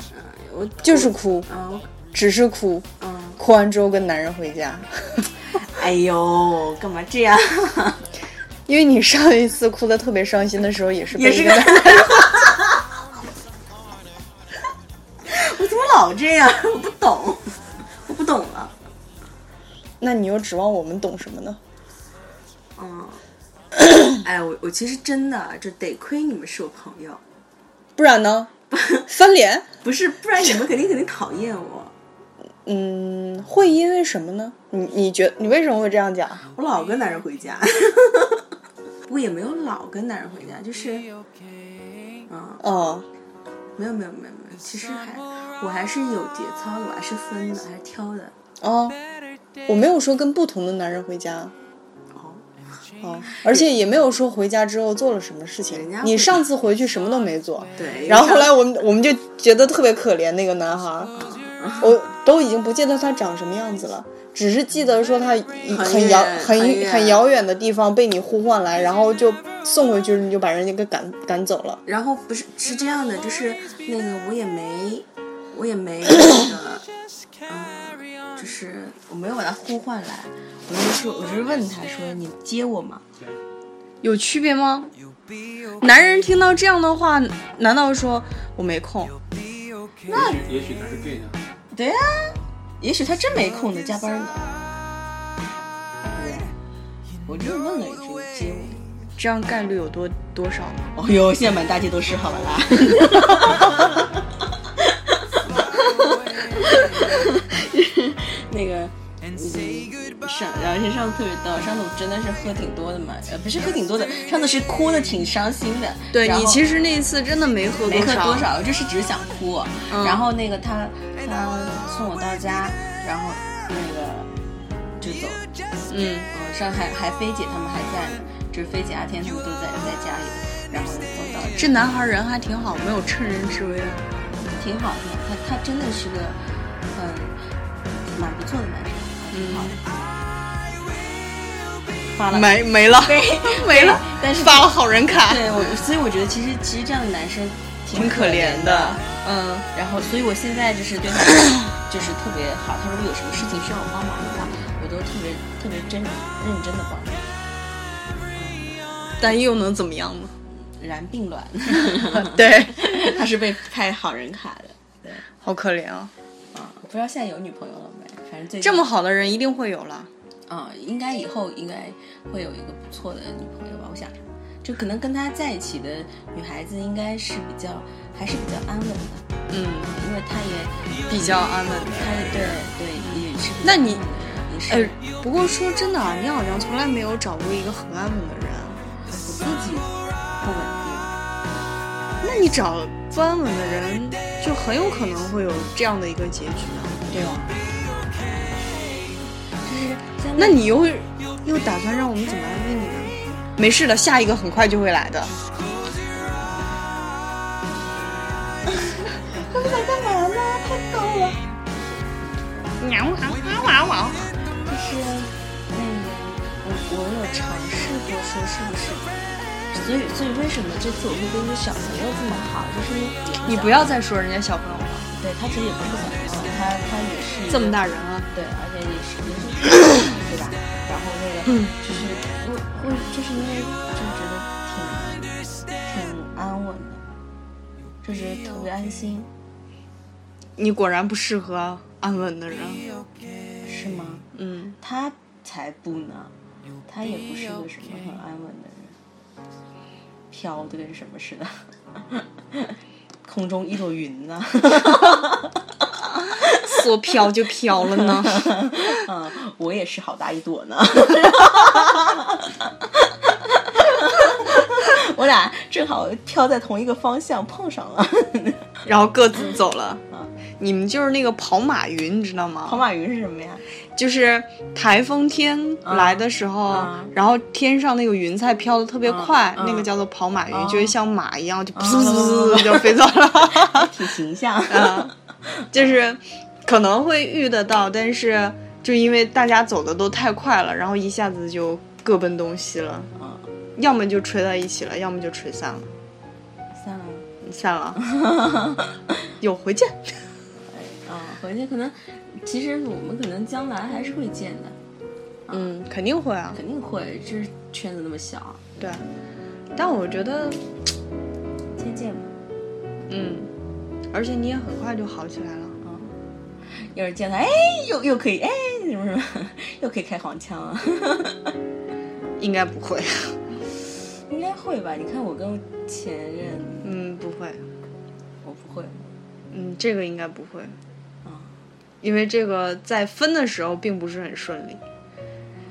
我就是哭，嗯只是哭。嗯，哭完之后跟男人回家，哎呦，干嘛这样？因为你上一次哭的特别伤心的时候，也是也是个男 我怎么老这样？我不懂，我不懂了。那你又指望我们懂什么呢？嗯，哎，我我其实真的就得亏你们是我朋友，不然呢？翻脸？不是，不然你们肯定肯定讨厌我。嗯，会因为什么呢？你你觉你为什么会这样讲？我老跟男人回家，不过也没有老跟男人回家，就是，嗯，哦，没有没有没有没有，其实还我还是有节操的，我还是分的，还是挑的。哦，我没有说跟不同的男人回家。哦，哦，而且也没有说回家之后做了什么事情。你上次回去什么都没做，对。然后后来我们我们就觉得特别可怜那个男孩儿，我都已经不记得他长什么样子了，只是记得说他很遥很很很遥远的地方被你呼唤来，然后就送回去，你就把人家给赶赶走了。然后不是是这样的，就是那个我也没，我也没 那个，嗯，就是我没有把他呼唤来，我就说，我就是问他说，你接我吗？有区别吗？男人听到这样的话，难道说我没空？那也许他是 gay 呢。对呀、也许他真没空呢，加班呢。对？我就问了一句，接我？这样概率有多多少呢？哦哟，现在满大街都是，好了啦。那个，嗯，上，然后上次特别逗，上次我真的是喝挺多的嘛，呃，不是喝挺多的，上次是哭的挺伤心的。对你其实那一次真的没喝没多少，喝多少，就是只是想哭。嗯然后那个他他送我到家，然后那个就走。嗯，嗯，上海还菲姐他们还在呢，就是菲姐、阿天他们都在在家里，然后走到这男孩人还挺好，没有趁人之危啊。挺好的，他他真的是个很蛮不错的男生，挺好的。发了没没了，没了，但是发了好人卡，对我，所以我觉得其实其实这样的男生挺可怜怜的。嗯，然后，所以我现在就是对他 就是特别好。他如果有什么事情需要我帮忙的话，我都特别特别真认真的帮他。但又能怎么样呢？然并卵，对，他是被拍好人卡的。对好可怜啊！啊，不知道现在有女朋友了没？反正最这么好的人一定会有了。啊、应该以后应该会有一个不错的女朋友吧？我想，就可能跟他在一起的女孩子应该是比较还是比较安稳的，嗯，因为他也比较安稳的。他也对对也是那你安稳的人也是、哎，不过说真的啊，你好像从来没有找过一个很安稳的人。我自己不稳定。那你找不安稳的人，就很有可能会有这样的一个结局啊。对吧？就是相那你又又打算让我们怎么安慰你呢？没事的，下一个很快就会来的。他们在干嘛呢？太逗了。喵哇哇哇！就是那个，我我有尝试过说是不是？所以所以为什么这次我会跟一个小朋友这么好？就是你不要再说人家小朋友了，对他其实也不是小朋友，他他也是这么大人啊！对，而且也是也是 对吧？然后那个嗯就是会会就是因为就觉得挺挺安稳的，就是特别安心，你果然不适合安稳的人。是吗？嗯，他才不呢，他也不是个什么很安稳的人，飘的跟什么似的，空中一朵云呢。说飘就飘了呢。嗯，我也是好大一朵呢。我俩正好飘在同一个方向碰上了。然后各自走了。你们就是那个跑马云，你知道吗？跑马云是什么呀？就是台风天来的时候，嗯然后天上那个云彩飘的特别快，那个叫做跑马云，哦就是像马一样，就噗噗噗噗就飞走了。挺形象。嗯，就是可能会遇得到，但是就因为大家走的都太快了，然后一下子就各奔东西了，嗯，要么就吹到一起了，要么就吹散了，散了。散了。有回见。啊、回去可能，其实我们可能将来还是会见的，嗯，肯定会啊，肯定会。这圈子那么小，对。但我觉得，先见吧。嗯，而且你也很快就好起来了。一会儿见他，哎，又又可以，哎，什么什么，又可以开黄腔啊。应该不会，应该会吧？你看我跟前任，嗯，不会，我不会。嗯，这个应该不会，啊因为这个在分的时候并不是很顺利，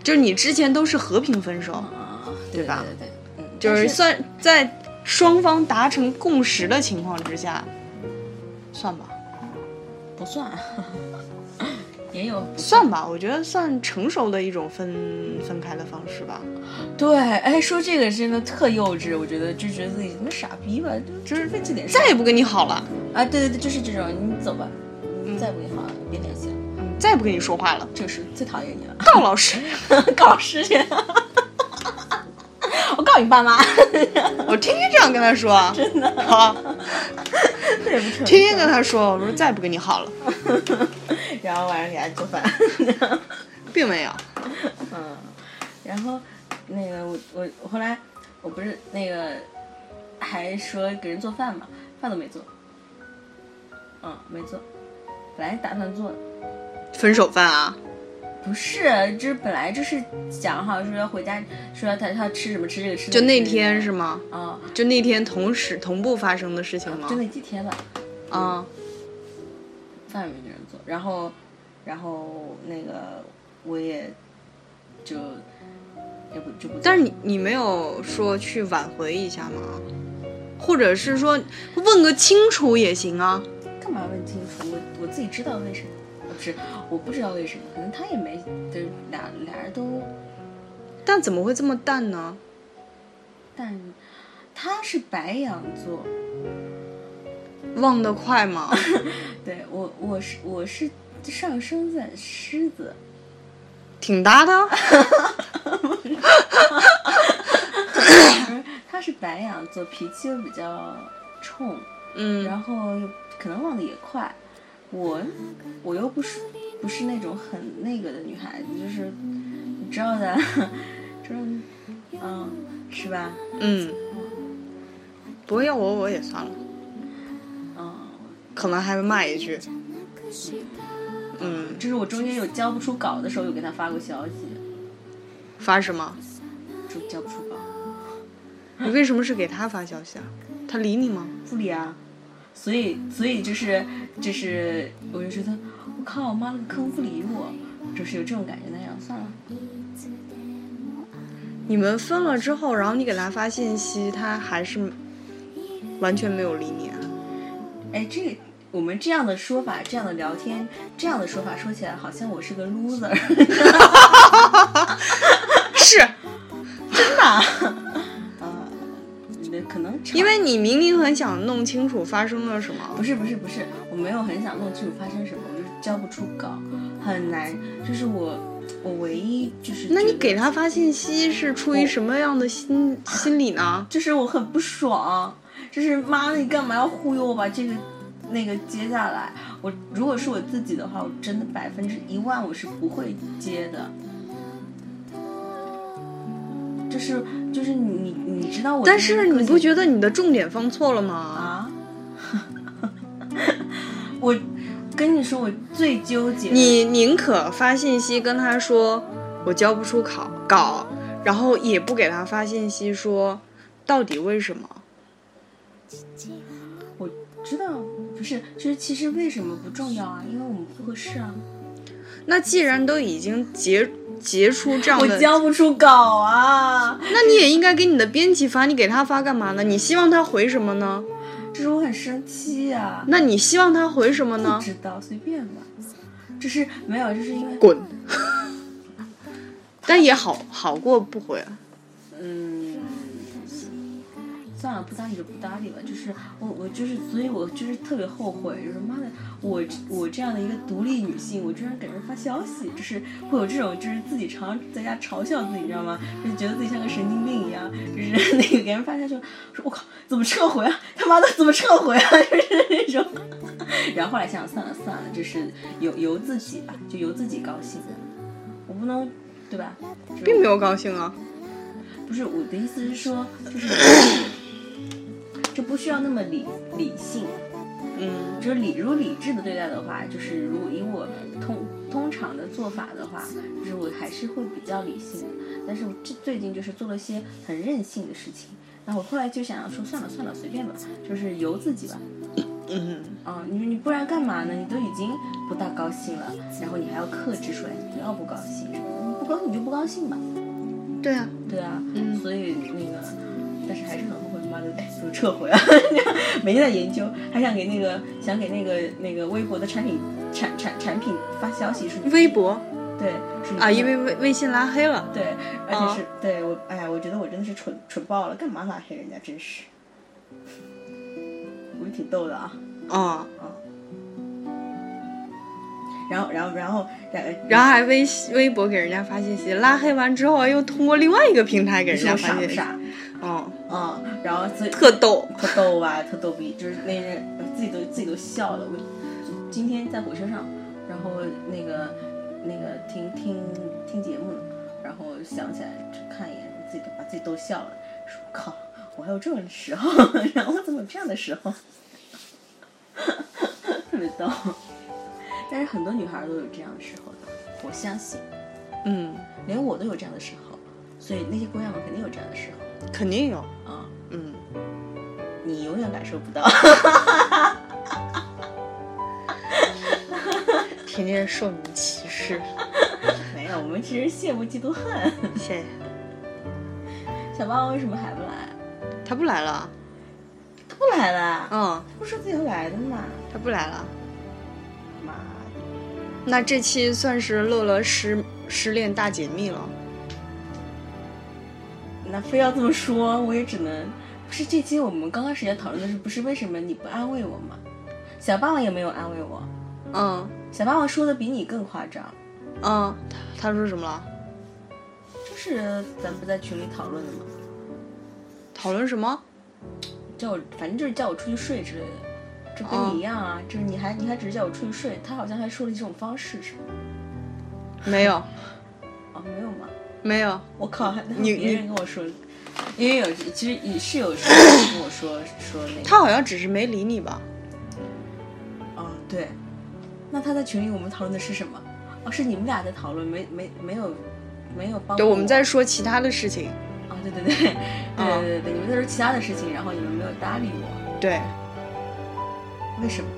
就是你之前都是和平分手，啊，对吧对对对，嗯，就是算在双方达成共识的情况之下，算吧，不算，也有。算吧，我觉得算成熟的一种分分开的方式吧。对，哎，说这个真的特幼稚，我觉得就觉得自己他妈傻逼吧，就就是为这点事再也不跟你好了，啊，对对对，就是这种，你走吧，再也不跟你好了，别联系了，再也不跟你说话了，这个是最讨厌你了，告老师，告老师去，我告你爸妈，我天天这样跟他说，真的。啊，也不成天天跟他说，我说再也不跟你好了，然后晚上给他做饭，并没有。嗯，然后那个我我我后来我不是那个还说给人做饭嘛，饭都没做，嗯，没做，本来打算做。的，分手饭啊？不是，就是本来就是讲好说要回家，说他他吃什么吃这个吃就那天是吗？啊，就那天同时同步发生的事情吗就？那几天吧，啊，饭也没给人做，然后然后那个我也就也不就不，但是你你没有说去挽回一下吗？或者是说问个清楚也行啊？干嘛问清楚？我我自己知道为什么，不是我不知道为什么，可能他也没，就是俩俩人都，但怎么会这么淡呢？但他是白羊座，忘得快吗？对我我是我是上升在狮子，挺搭的。他是白羊座，脾气又比较冲，嗯，然后又可能忘得也快。我我又不是不是那种很那个的女孩子，就是你知道的，就是嗯是吧？嗯，不过要我我也算了，嗯，可能还会骂一句。嗯，就是我中间有交不出稿的时候，有给他发过消息，发什么？就交不出稿，你为什么是给他发消息啊？他理你吗？不理啊。所以所以就是就是，我就觉得我靠，我妈那个坑不理我，就是有这种感觉。那样算了，你们分了之后，然后你给他发信息，他还是完全没有理你啊？哎，这个我们这样的说法，这样的聊天，这样的说法，说起来好像我是个 loser，是 真的可能因为你明明很想弄清楚发生了什么不。是不是不是，我没有很想弄清楚发生什么，我就是交不出稿，很难。就是我我唯一就是那你给他发信息是出于什么样的心心理呢？就是我很不爽，就是妈的，你干嘛要忽悠我把这个那个接下来？我如果是我自己的话，我真的百分之一万我是不会接的。就是就是你你你知道我，但是你不觉得得你的重点放错了吗？啊？我跟你说，我最纠结。你宁可发信息跟他说我交不出考稿，然后也不给他发信息说到底为什么？我知道不是，就是其实为什么不重要啊？因为我们不合适啊。那既然都已经结结出这样的我，交不出稿啊，那你也应该给你的编辑发，你给他发干嘛呢？你希望他回什么呢？这是我很生气啊、那你希望他回什么呢不？知道，随便吧。就是没有，就是因为滚！但也好好过不回。嗯，算了，不搭理就不搭理吧。就是我，我就是，所以我就是特别后悔，就是妈的，我我这样的一个独立女性，我居然给人发消息，就是会有这种，就是自己常常在家嘲笑自己，你知道吗？就是觉得自己像个神经病一样，就是 那个给人发消息说，我靠，怎么撤回啊？他妈的，怎么撤回啊？就是那种。然后后来想想，算了算了，就是由由自己吧，就由自己高兴，我不能，对吧？并没有高兴啊。不是我的意思是说，就是 这不需要那么理理性，嗯，就是理如理智的对待的话，就是如果以我通通常的做法的话，就是我还是会比较理性的。但是我这最近就是做了些很任性的事情，然后我后来就想要说算了算了，随便吧，就是由自己吧。嗯，啊、你你不然干嘛呢？你都已经不大高兴了，然后你还要克制出来，你不要不高兴，你不高兴你就不高兴吧。对啊，对啊，嗯所以那个，但是还是很后悔，妈的，哎，怎么撤回啊？每天在研究，还想给那个想给那个那个微博的产品产产产品发消息，是微博对是啊，因为微微信拉黑了。对，而啊且是、对我，哎呀，我觉得我真的是蠢蠢爆了，干嘛拉黑人家？真是，我们挺逗的啊。啊，然后，然后，然后，然后，然后还微微博给人家发信息，拉黑完之后又通过另外一个平台给人家发信息。傻？嗯，嗯，然后所以特逗。特逗吧，特逗逼，就是那人自己都自己都笑了。我今天在火车上，然后那个那个听听听节目呢，然后想起来看一眼，自己都把自己逗笑了，说靠，我还有这种时候，然后我怎么有这样的时候，特别逗。但是很多女孩都有这样的时候的，我相信，嗯，连我都有这样的时候，所以那些姑娘们肯定有这样的时候肯定有。啊、嗯，你永远感受不到。天天受你们歧视。没有，我们只是羡慕嫉妒恨。谢谢。小霸王为什么还不来？他不来了。他不来了，嗯，不是说自己要来的吗？他不来了。妈的，那这期算是乐乐失失恋大解密了。那非要这么说，我也只能。不是这期我们刚开始也讨论的是，不是为什么你不安慰我吗？小霸王也没有安慰我，嗯小霸王说的比你更夸张，嗯，他他说什么了？就是咱不在群里讨论的吗？讨论什么？叫我反正就是叫我出去睡之类的，这跟哦你一样啊，就是你还你还只是叫我出去睡，他好像还说了一种方式是吗？没有，哦，没有吗？没有。我靠，还你别人你跟我说，因为有其实也是有人跟我说说那个，他好像只是没理你吧？哦对，那他在群里我们讨论的是什么？哦，是你们俩在讨论，没没没有没有帮对，我我们在说其他的事情。啊，对对对对嗯对对对，你们在说其他的事情，然后你们没有搭理我，对，为什么？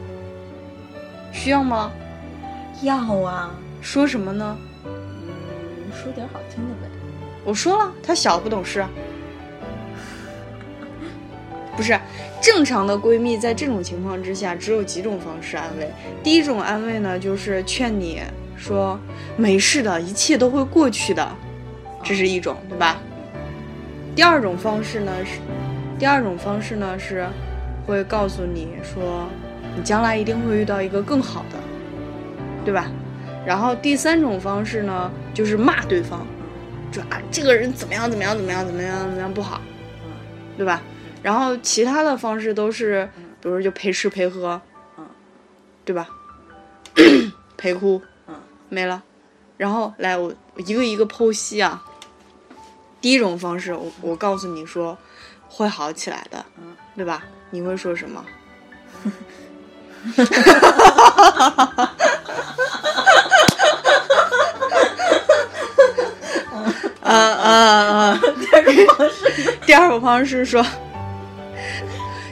需要吗？要啊，说什么呢？嗯，说点好听的呗。我说了，她小不懂事。不是正常的闺蜜，在这种情况之下，只有几种方式安慰。第一种安慰呢，就是劝你说没事的，一切都会过去的，这是一种，对吧？第二种方式呢是，第二种方式呢是会告诉你说，你将来一定会遇到一个更好的，对吧？然后第三种方式呢，就是骂对方，说啊这个人怎么样怎么样怎么样怎么样怎么样不好，对吧？然后其他的方式都是，比如说就陪吃陪喝，嗯对吧？陪哭，嗯没了。然后来我我一个一个剖析啊。第一种方式，我我告诉你说会好起来的，嗯对吧？你会说什么？啊啊啊！第二种方式，第二种方式说，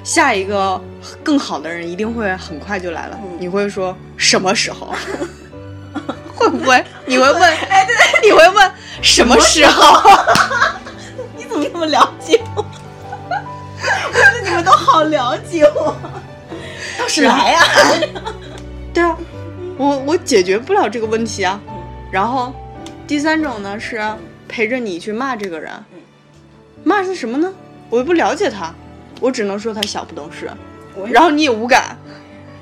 下一个更好的人一定会很快就来了。嗯你会说什么时候？会不会？你会问？哎，对对，你会问什么时候？你怎么这么了解我？我觉得你们都好了解我。倒是来呀、对啊，我我解决不了这个问题啊。然后第三种呢是陪着你去骂这个人，骂是什么呢？我又不了解他，我只能说他小不懂事，然后你也无感，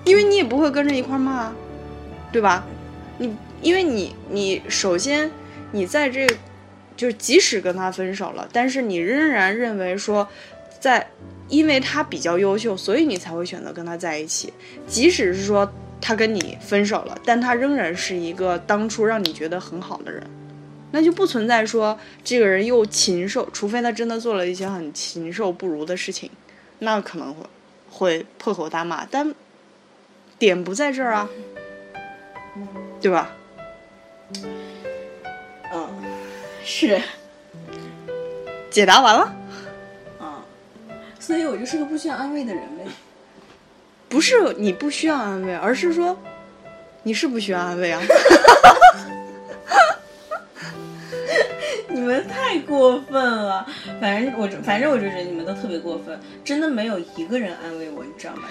因为你也不会跟着一块儿骂啊，对吧？你因为你你首先你在这就是即使跟他分手了，但是你仍然认为说在。因为他比较优秀，所以你才会选择跟他在一起。即使是说他跟你分手了，但他仍然是一个当初让你觉得很好的人，那就不存在说这个人又禽兽，除非他真的做了一些很禽兽不如的事情，那可能会会破口大骂。但点不在这儿啊，对吧？嗯，是，解答完了，嗯，所以我就是个不需要安慰的人呗。不是你不需要安慰，而是说你是不需要安慰啊。你们太过分了，反正我反正我就觉得你们都特别过分，真的没有一个人安慰我，你知道吗？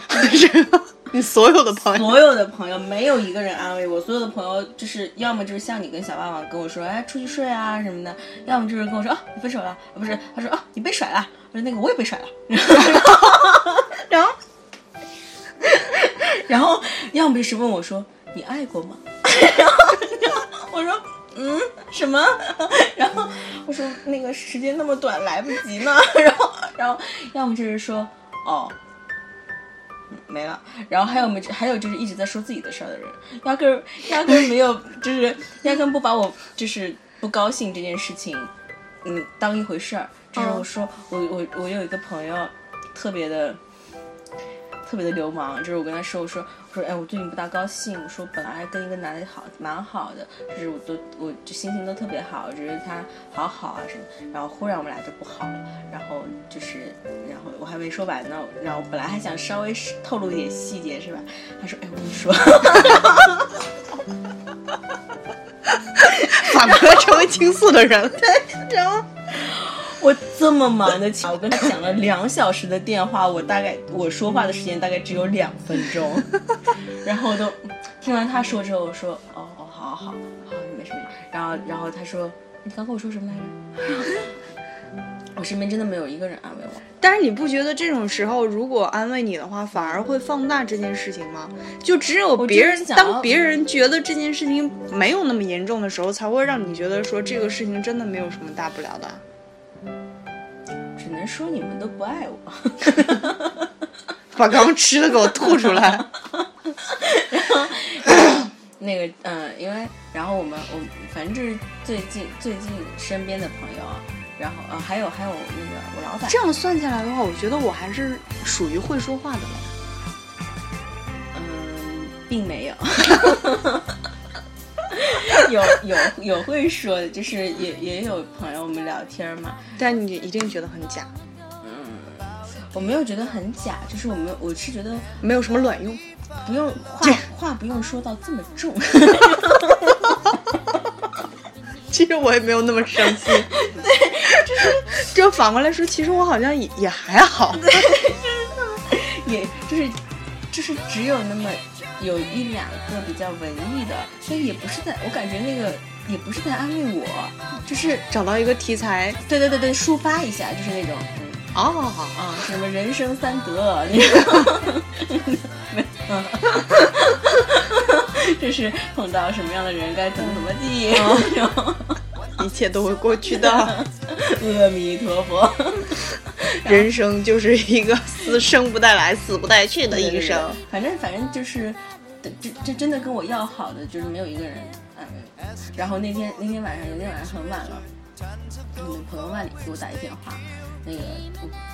你所有的朋友，所有的朋友没有一个人安慰我，所有的朋友就是要么就是像你跟小霸王跟我说，哎，出去睡啊什么的，要么就是跟我说，啊，你分手了，啊不是，他说，啊，你被甩了，我说那个我也被甩了，然后，然后，要么就是问我说，你爱过吗？然后我说，嗯，什么？然后我说那个时间那么短，来不及呢。然后然后要么就是说哦。嗯没了，然后还有没还有就是一直在说自己的事儿的人，压根儿压根儿没有，就是 压根不把我就是不高兴这件事情，嗯，当一回事儿。就是我说、我我我有一个朋友，特别的特别的流氓，就是我跟他说，我说我说哎，我最近不大高兴，我说本来还跟一个男的好蛮好的，就是我都我就心情都特别好，觉得他好好啊什么，然后忽然我们俩就不好了，然后就是然后我还没说完呢，然后本来还想稍微透露一点细节是吧？他说哎，我跟你说。反过来成为倾诉的人。然后我这么忙的情，我跟他讲了两小时的电话，我大概我说话的时间大概只有两分钟，然后我都听完他说之后，我说哦哦好好好好没什么，然后然后他说你刚跟我说什么来着？我身边真的没有一个人安慰我，但是你不觉得这种时候，如果安慰你的话，反而会放大这件事情吗？就只有别人当别人觉得这件事情没有那么严重的时候，才会让你觉得说这个事情真的没有什么大不了的。只能说你们都不爱我。把刚刚吃的给我吐出来。然 后那个嗯，因为然后我们我反正就是最近最近身边的朋友啊，然后呃还有还有那个我老板，这样算下来的话，我觉得我还是属于会说话的了。嗯，并没有。有有有会说的，就是也也有朋友我们聊天嘛，但你一定觉得很假，嗯我没有觉得很假，就是我没有我是觉得没有什么卵用。不用话话不用说到这么重，其实我也没有那么伤心。对，就是就反过来说，其实我好像也也还好。也就是就是只有那么有一两个比较文艺的，所以也不是在我感觉那个也不是在安慰我，就是找到一个题材，对对对对抒发一下，就是那种。嗯哦，啊什么人生三德那种，没嗯，就是碰到什么样的人该怎么怎么地，一切都会过去的。阿弥陀佛。人生就是一个死生不带来，死不带去的一生。反正反正就是，这这真的跟我要好的就是没有一个人嗯。然后那天那天晚上有天晚上很晚了，嗯，朋友万里给我打一电话，那个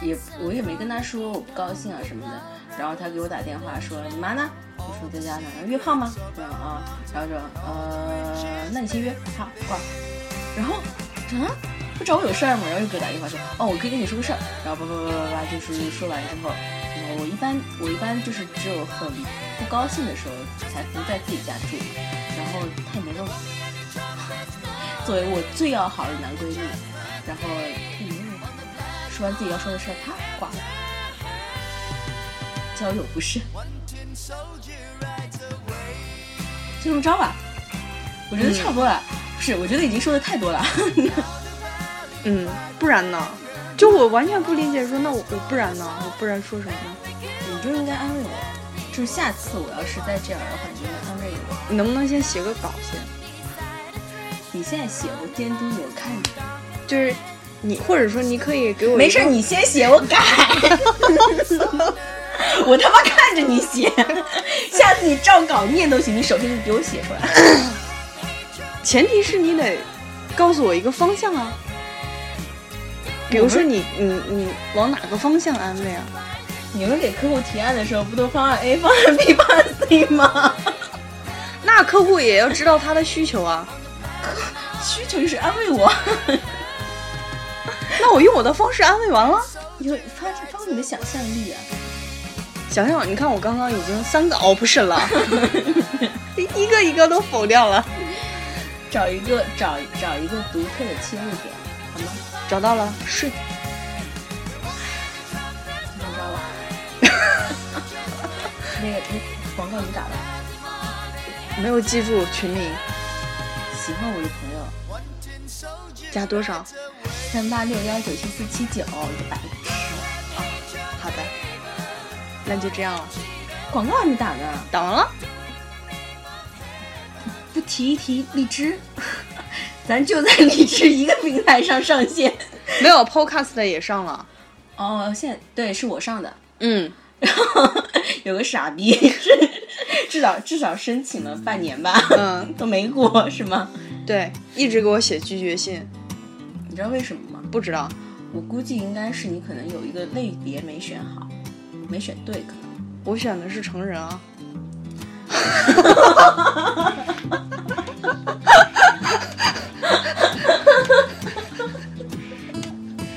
我也我也没跟他说我不高兴啊什么的，然后他给我打电话说你妈呢？我说在家呢，约炮吗？说啊，然后说呃，那你先约，好挂。然后啊。不找我有事儿吗？然后又给我打电话说，哦，我可以跟你说个事儿。然后叭叭叭叭叭，就是说完之，后我一般我一般就是只有很不高兴的时候才不在自己家住，然后他也没问我。作为我最要好的男闺蜜，然后也没问我。说完自己要说的事儿，啪挂了。交友不慎，就这么着吧。我觉得差不多了，不是？我觉得已经说的太多了。嗯，不然呢？就我完全不理解，说那我我不然呢？我不然说什么呢？你就应该安慰我，就是下次我要是再这样的话，你就安慰我。你能不能先写个稿先？你现在写，我监督你，我看着。就是你，或者说你可以给我没事，你先写，我改。我他妈看着你写，下次你照稿念都行，你首先你给我写出来。前提是你得告诉我一个方向啊。比如说你你你往哪个方向安慰啊？你们给客户提案的时候，不都方案 A、方案 B、方案 C 吗？那客户也要知道他的需求啊。需求就是安慰我。那我用我的方式安慰完了，你会发发挥你的想象力啊！想想，你看我刚刚已经三个 option 了，一个一个都否掉了。找一个找找一个独特的切入点，好吗？找到了，睡。那个那广告你打了？没有记住群名。喜欢我的朋友，加多少？三八六幺九七四七九，一百五十。啊，好的，那就这样了。广告还没打呢，打完了。不提一提荔枝，咱就在荔枝一个平台上上线。没有 Podcast 也上了。哦，现在对是我上的，嗯，然 后有个傻逼是 至少至少申请了半年吧，嗯，都没过是吗？对，一直给我写拒绝信，你知道为什么吗？不知道。我估计应该是你可能有一个类别没选好，没选对，可能。我选的是成人啊。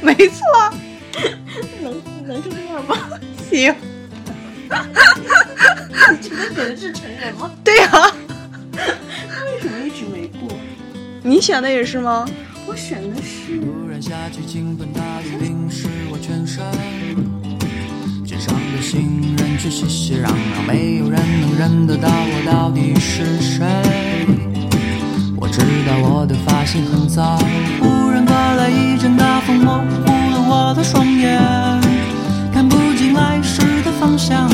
没错，能能这样吗？行。选的也是吗？我选的是。突然下起倾盆大雨，淋湿我全身。肩上的行人却熙熙攘攘，没有人能认得到我到底是谁。我知道我的发现很早，忽然刮来一阵大风，模糊了我的双眼，看不清来时的方向。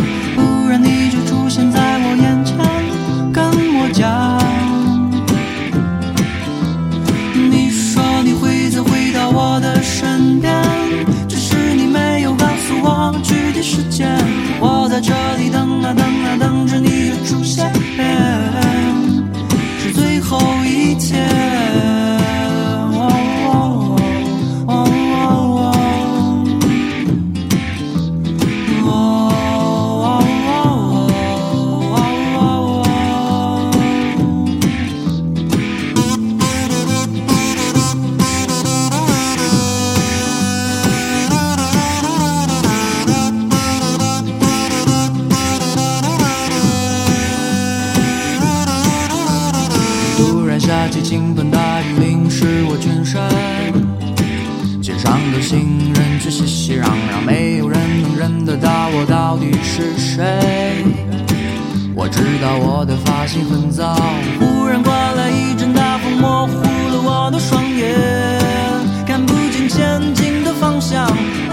future. 我想。